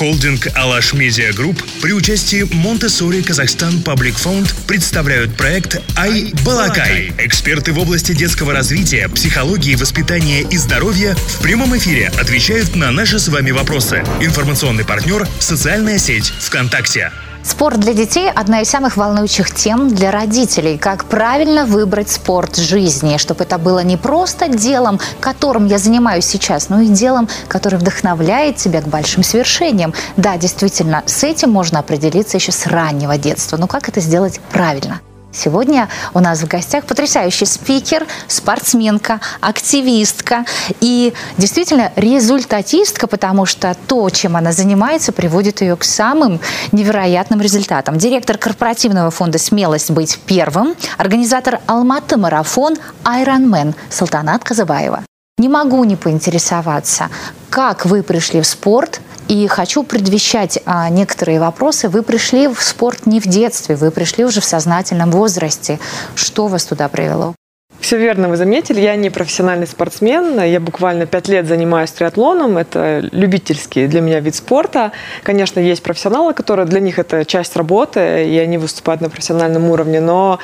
Холдинг «Алаш Media Group» при участии Montessori Kazakhstan Public Fund представляют проект «i-balaqai». Эксперты в области детского развития, психологии, воспитания и здоровья в прямом эфире отвечают на наши с вами вопросы. Информационный партнер – социальная сеть ВКонтакте. Спорт для детей – одна из самых волнующих тем для родителей. Как правильно выбрать спорт жизни, чтобы это было не просто делом, которым я занимаюсь сейчас, но и делом, которое вдохновляет тебя к большим свершениям. Да, действительно, с этим можно определиться еще с раннего детства. Но как это сделать правильно? Сегодня у нас в гостях потрясающий спикер, спортсменка, активистка и действительно результатистка, потому что то, чем она занимается, приводит ее к самым невероятным результатам. Директор корпоративного фонда «Смелость быть первым», организатор «Алматы марафон» Ironman Салтанат Казабаева. Не могу не поинтересоваться, как вы пришли в спорт – и хочу предвещать а, некоторые вопросы. Вы пришли в спорт не в детстве, вы пришли уже в сознательном возрасте. Что вас туда привело? Все верно вы заметили, я не профессиональный спортсмен, я буквально пять лет занимаюсь триатлоном, это любительский для меня вид спорта. Конечно, есть профессионалы, которые для них это часть работы, и они выступают на профессиональном уровне, но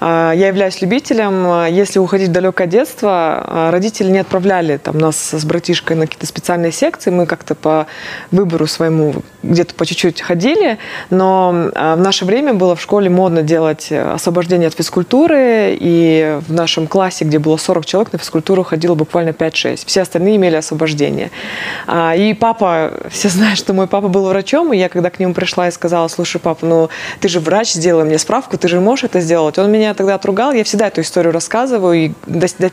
э, я являюсь любителем. Если уходить в далекое детство, э, родители не отправляли там, нас с братишкой на какие-то специальные секции, мы как-то по выбору своему где-то по чуть-чуть ходили, но э, в наше время было в школе модно делать освобождение от физкультуры, и в нашем нашем классе, где было 40 человек, на физкультуру ходило буквально 5-6. Все остальные имели освобождение. А, и папа, все знают, что мой папа был врачом, и я когда к нему пришла и сказала, слушай, папа, ну ты же врач, сделай мне справку, ты же можешь это сделать. Он меня тогда отругал, я всегда эту историю рассказываю, и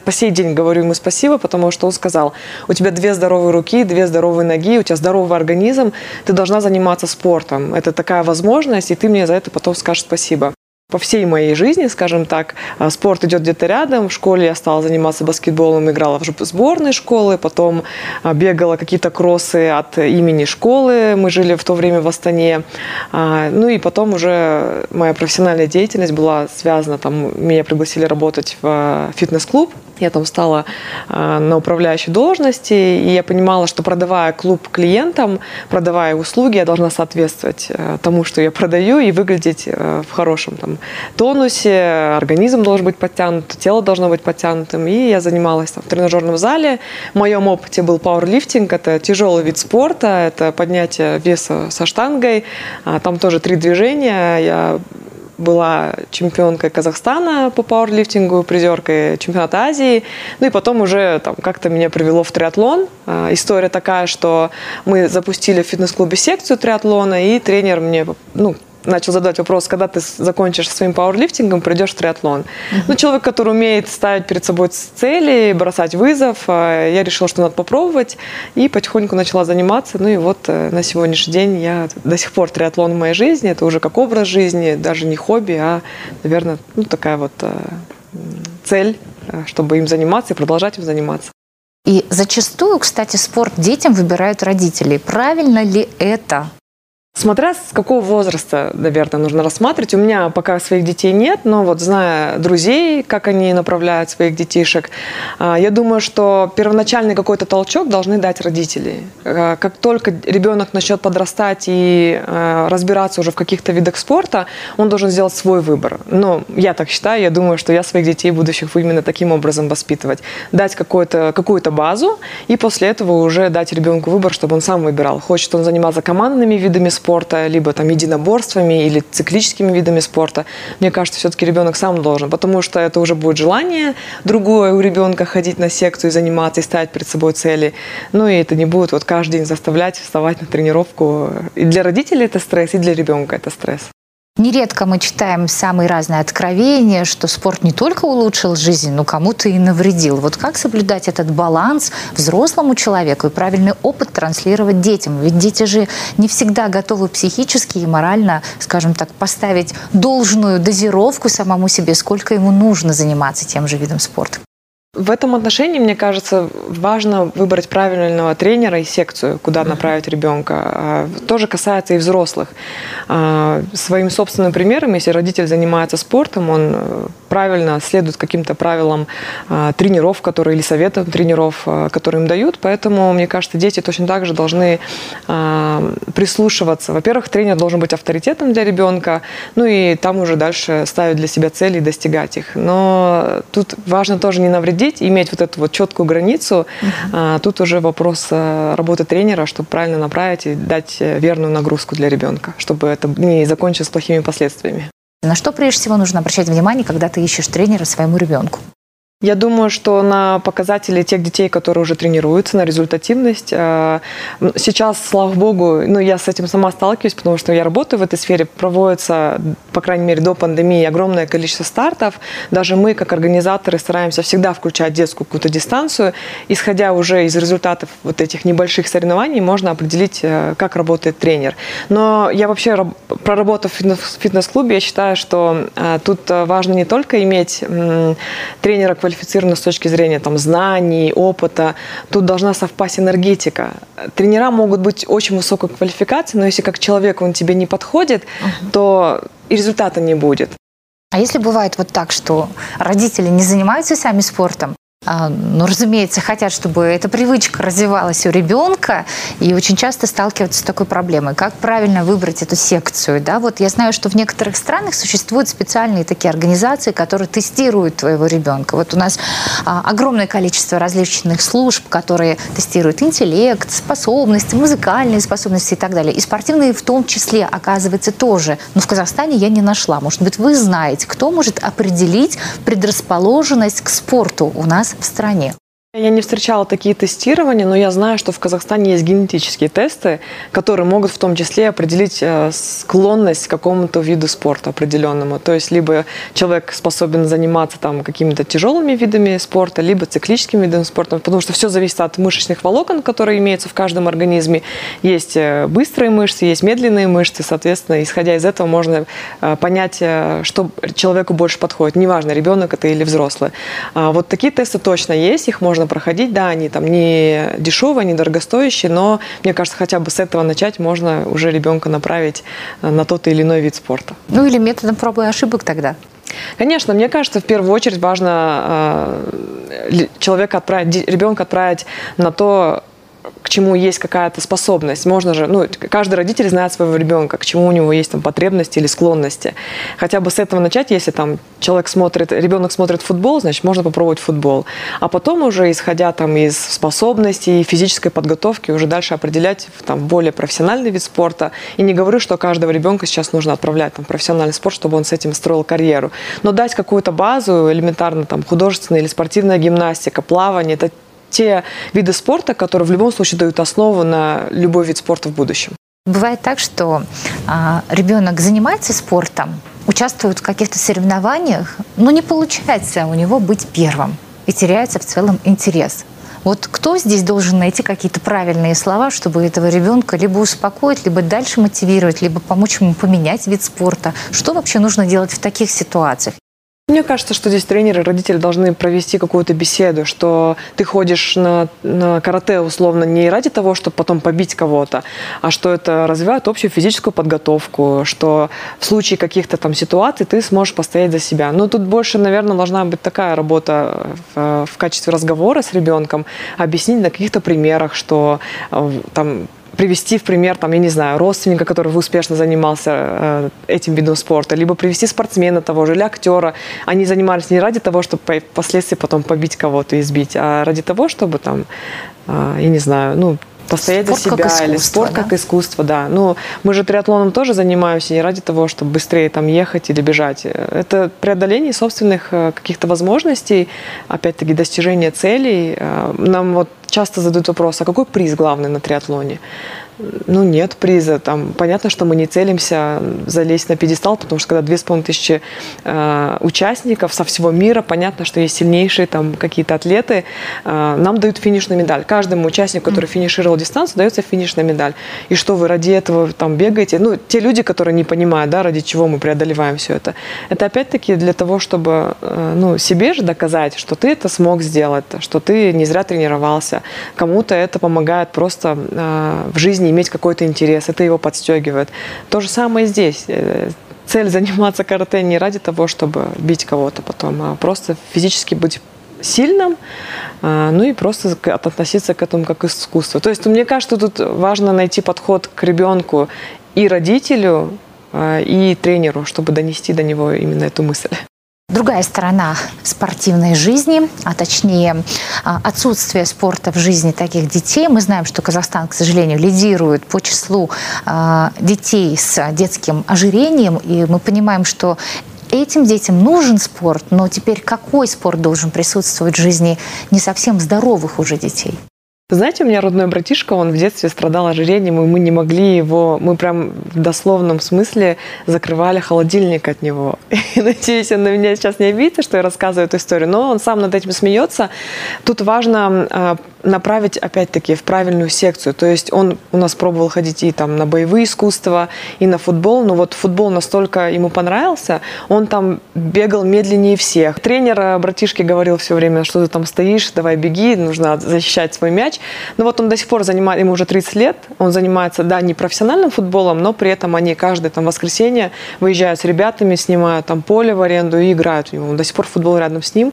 по сей день говорю ему спасибо, потому что он сказал, у тебя две здоровые руки, две здоровые ноги, у тебя здоровый организм, ты должна заниматься спортом. Это такая возможность, и ты мне за это потом скажешь спасибо по всей моей жизни, скажем так, а, спорт идет где-то рядом. В школе я стала заниматься баскетболом, играла в сборной школы, потом а, бегала какие-то кроссы от имени школы. Мы жили в то время в Астане. А, ну и потом уже моя профессиональная деятельность была связана, там меня пригласили работать в фитнес-клуб я там стала э, на управляющей должности, и я понимала, что продавая клуб клиентам, продавая услуги, я должна соответствовать э, тому, что я продаю, и выглядеть э, в хорошем там, тонусе, организм должен быть подтянут, тело должно быть подтянутым, и я занималась там, в тренажерном зале. В моем опыте был пауэрлифтинг, это тяжелый вид спорта, это поднятие веса со штангой, а, там тоже три движения, я была чемпионкой Казахстана по пауэрлифтингу, призеркой чемпионата Азии. Ну и потом уже там как-то меня привело в триатлон. А, история такая, что мы запустили в фитнес-клубе секцию триатлона, и тренер мне ну, начал задавать вопрос, когда ты закончишь своим пауэрлифтингом, придешь в триатлон. Uh-huh. Ну, человек, который умеет ставить перед собой цели, бросать вызов, а, я решила, что надо попробовать, и потихоньку начала заниматься. Ну и вот э, на сегодняшний день я до сих пор триатлон в моей жизни, это уже как образ жизни, даже не хобби, а, наверное, ну, такая вот э, цель, э, чтобы им заниматься и продолжать им заниматься. И зачастую, кстати, спорт детям выбирают родители. Правильно ли это? Смотря с какого возраста, наверное, нужно рассматривать. У меня пока своих детей нет, но вот зная друзей, как они направляют своих детишек, а, я думаю, что первоначальный какой-то толчок должны дать родители. А, как только ребенок начнет подрастать и а, разбираться уже в каких-то видах спорта, он должен сделать свой выбор. Но я так считаю, я думаю, что я своих детей будущих именно таким образом воспитывать. Дать какую-то какую базу и после этого уже дать ребенку выбор, чтобы он сам выбирал. Хочет он заниматься командными видами спорта, спорта, либо там единоборствами или циклическими видами спорта. Мне кажется, все-таки ребенок сам должен, потому что это уже будет желание другое у ребенка ходить на секцию и заниматься, и ставить перед собой цели. Ну и это не будет вот каждый день заставлять вставать на тренировку. И для родителей это стресс, и для ребенка это стресс. Нередко мы читаем самые разные откровения, что спорт не только улучшил жизнь, но кому-то и навредил. Вот как соблюдать этот баланс взрослому человеку и правильный опыт транслировать детям? Ведь дети же не всегда готовы психически и морально, скажем так, поставить должную дозировку самому себе, сколько ему нужно заниматься тем же видом спорта. В этом отношении, мне кажется, важно выбрать правильного тренера и секцию, куда направить ребенка. Тоже касается и взрослых. А, своим собственным примером, если родитель занимается спортом, он э, правильно следует каким-то правилам а, тренеров, которые или советам тренеров, а, которые им дают. Поэтому, мне кажется, дети точно так же должны прислушиваться. Во-первых, тренер должен быть авторитетом для ребенка, ну и там уже дальше ставить для себя цели и достигать их. Но тут важно тоже не навредить, иметь вот эту вот четкую границу. Uh-huh. Тут уже вопрос э, работы тренера, чтобы правильно направить и дать э, верную нагрузку для ребенка, чтобы это не закончилось плохими последствиями. На что прежде всего нужно обращать внимание, когда ты ищешь тренера своему ребенку? Я думаю, что на показатели тех детей, которые уже тренируются, на результативность. Э, сейчас, слава богу, ну, я с этим сама сталкиваюсь, потому что я работаю в этой сфере. Проводится, по крайней мере, до пандемии огромное количество стартов. Даже мы, как организаторы, стараемся всегда включать детскую какую-то дистанцию. Исходя уже из результатов вот этих небольших соревнований, можно определить, э, как работает тренер. Но я вообще, проработав в фитнес-клубе, я считаю, что э, тут важно не только иметь тренера квалифицированы с точки зрения там, знаний, опыта. Тут должна совпасть энергетика. Тренера могут быть очень высокой квалификации, но если как человек он тебе не подходит, uh-huh. то и результата не будет. А если бывает вот так, что родители не занимаются сами спортом, ну, разумеется, хотят, чтобы эта привычка развивалась у ребенка, и очень часто сталкиваются с такой проблемой. Как правильно выбрать эту секцию? Да? Вот я знаю, что в некоторых странах существуют специальные такие организации, которые тестируют твоего ребенка. Вот у нас а, огромное количество различных служб, которые тестируют интеллект, способности, музыкальные способности и так далее. И спортивные в том числе, оказывается, тоже. Но в Казахстане я не нашла. Может быть, вы знаете, кто может определить предрасположенность к спорту у нас в стране. Я не встречала такие тестирования, но я знаю, что в Казахстане есть генетические тесты, которые могут в том числе определить э, склонность к какому-то виду спорта определенному. То есть либо человек способен заниматься там какими-то тяжелыми видами спорта, либо циклическими видами спорта, потому что все зависит от мышечных волокон, которые имеются в каждом организме. Есть э, быстрые мышцы, есть медленные мышцы, соответственно, исходя из этого можно э, понять, что человеку больше подходит. Неважно, ребенок это или взрослый. А вот такие тесты точно есть, их можно можно проходить. Да, они там не дешевые, не дорогостоящие, но мне кажется, хотя бы с этого начать можно уже ребенка направить э, на тот или иной вид спорта. Ну или методом пробы и ошибок тогда. Конечно, мне кажется, в первую очередь важно э, человека отправить, ребенка отправить на то, к чему есть какая-то способность. Можно же, ну, каждый родитель знает своего ребенка, к чему у него есть там потребности или склонности. Хотя бы с этого начать, если там человек смотрит, ребенок смотрит футбол, значит, можно попробовать футбол. А потом уже, исходя там из способностей и физической подготовки, уже дальше определять там более профессиональный вид спорта. И не говорю, что каждого ребенка сейчас нужно отправлять там, в профессиональный спорт, чтобы он с этим строил карьеру. Но дать какую-то базу, элементарно там художественная или спортивная гимнастика, плавание, это те виды спорта, которые в любом случае дают основу на любой вид спорта в будущем. Бывает так, что а, ребенок занимается спортом, участвует в каких-то соревнованиях, но не получается у него быть первым и теряется в целом интерес. Вот кто здесь должен найти какие-то правильные слова, чтобы этого ребенка либо успокоить, либо дальше мотивировать, либо помочь ему поменять вид спорта? Что вообще нужно делать в таких ситуациях? Мне кажется, что здесь тренеры, родители должны провести какую-то беседу, что ты ходишь на, на карате условно не ради того, чтобы потом побить кого-то, а что это развивает общую физическую подготовку, что в случае каких-то там ситуаций ты сможешь постоять за себя. Но тут больше, наверное, должна быть такая работа в, в качестве разговора с ребенком, объяснить на каких-то примерах, что э, там привести в пример, там, я не знаю, родственника, который успешно занимался э, этим видом спорта, либо привести спортсмена того же, или актера. Они занимались не ради того, чтобы впоследствии потом побить кого-то и избить, а ради того, чтобы там, э, я не знаю, ну, постоять спорт за себя или спорт да? как искусство, да. Ну, мы же триатлоном тоже занимаемся не ради того, чтобы быстрее там ехать или бежать. Это преодоление собственных э, каких-то возможностей, опять-таки достижение целей. Нам вот часто задают вопрос, а какой приз главный на триатлоне? Ну, нет приза. Там понятно, что мы не целимся залезть на пьедестал, потому что когда две с половиной тысячи э, участников со всего мира, понятно, что есть сильнейшие там какие-то атлеты, э, нам дают финишную медаль. Каждому участнику, который финишировал дистанцию, дается финишная медаль. И что вы ради этого там бегаете? Ну, те люди, которые не понимают, да, ради чего мы преодолеваем все это. Это опять-таки для того, чтобы э, ну, себе же доказать, что ты это смог сделать, что ты не зря тренировался. Кому-то это помогает просто э, в жизни иметь какой-то интерес, это его подстегивает. То же самое здесь. Э, цель заниматься карате не ради того, чтобы бить кого-то потом, а просто физически быть сильным, э, ну и просто относиться к этому как к искусству. То есть мне кажется, тут важно найти подход к ребенку и родителю, э, и тренеру, чтобы донести до него именно эту мысль. Другая сторона спортивной жизни, а точнее а, отсутствие спорта в жизни таких детей. Мы знаем, что Казахстан, к сожалению, лидирует по числу а, детей с детским ожирением, и мы понимаем, что этим детям нужен спорт, но теперь какой спорт должен присутствовать в жизни не совсем здоровых уже детей? Знаете, у меня родной братишка, он в детстве страдал ожирением, и мы не могли его, мы прям в дословном смысле закрывали холодильник от него. И надеюсь, он на меня сейчас не обидится, что я рассказываю эту историю, но он сам над этим смеется. Тут важно а, направить, опять-таки, в правильную секцию. То есть он у нас пробовал ходить и там на боевые искусства, и на футбол, но вот футбол настолько ему понравился, он там бегал медленнее всех. Тренер братишки говорил все время, что ты там стоишь, давай беги, нужно защищать свой мяч. Ну вот он до сих пор занимает, ему уже 30 лет, он занимается, да, не профессиональным футболом, но при этом они каждое там воскресенье выезжают с ребятами, снимают там поле в аренду и играют в него. Он до сих пор футбол рядом с ним.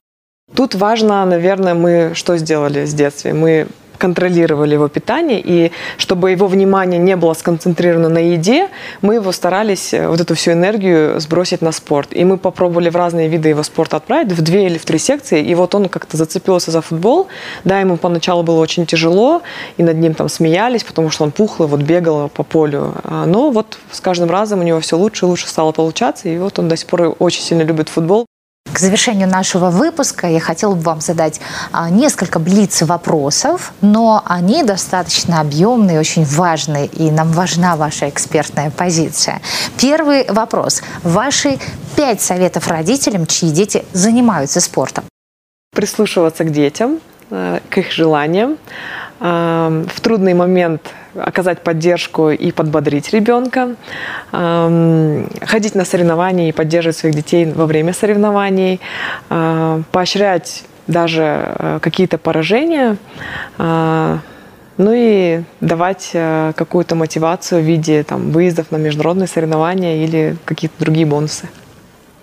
Тут важно, наверное, мы что сделали с детства? Мы контролировали его питание, и чтобы его внимание не было сконцентрировано на еде, мы его старались э, вот эту всю энергию сбросить на спорт. И мы попробовали в разные виды его спорта отправить, в две или в три секции, и вот он как-то зацепился за футбол. Да, ему поначалу было очень тяжело, и над ним там смеялись, потому что он пухлый, вот бегал по полю. А, но вот с каждым разом у него все лучше и лучше стало получаться, и вот он до сих пор очень сильно любит футбол. К завершению нашего выпуска я хотела бы вам задать а, несколько блиц вопросов, но они достаточно объемные, очень важные, и нам важна ваша экспертная позиция. Первый вопрос. Ваши пять советов родителям, чьи дети занимаются спортом. Прислушиваться к детям, э, к их желаниям. Э, в трудный момент оказать поддержку и подбодрить ребенка, ходить на соревнования и поддерживать своих детей во время соревнований, а, поощрять даже э, какие-то поражения, а, ну и давать э, какую-то мотивацию в виде там, выездов на международные соревнования или какие-то другие бонусы.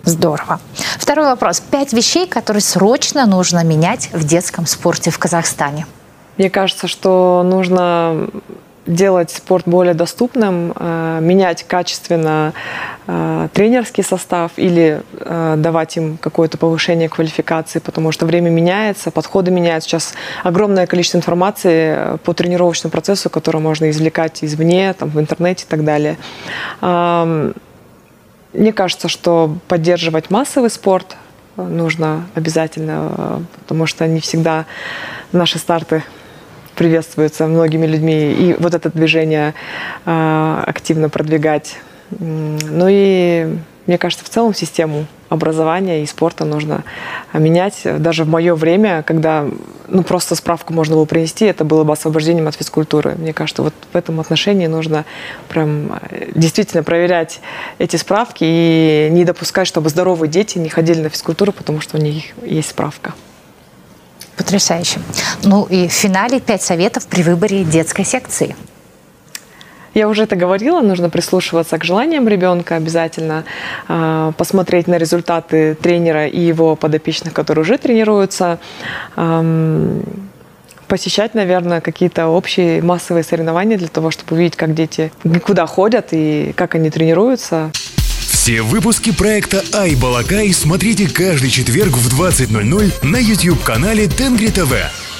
Здорово. Второй вопрос. Пять вещей, которые срочно нужно менять в детском спорте в Казахстане. Мне кажется, что нужно делать спорт более доступным, э, менять качественно э, тренерский состав или э, давать им какое-то повышение квалификации, потому что время меняется, подходы меняются. Сейчас огромное количество информации по тренировочному процессу, которое можно извлекать извне, там, в интернете и так далее. Мне кажется, что поддерживать массовый спорт нужно обязательно, потому что не всегда наши старты приветствуется многими людьми, и вот это движение э, активно продвигать. Ну и мне кажется, в целом систему образования и спорта нужно менять. Даже в мое время, когда ну, просто справку можно было принести, это было бы освобождением от физкультуры. Мне кажется, вот в этом отношении нужно прям э, действительно проверять эти справки и не допускать, чтобы здоровые дети не ходили на физкультуру, потому что у них есть справка. Потрясающе. Ну и в финале пять советов при выборе детской секции. Я уже это говорила, нужно прислушиваться к желаниям ребенка обязательно, а, посмотреть на результаты тренера и его подопечных, которые уже тренируются, посещать, наверное, какие-то общие массовые соревнования для того, чтобы увидеть, как дети куда ходят и как они тренируются. Все выпуски проекта «Ай Балакай» смотрите каждый четверг в 20.00 на YouTube-канале Тенгри ТВ.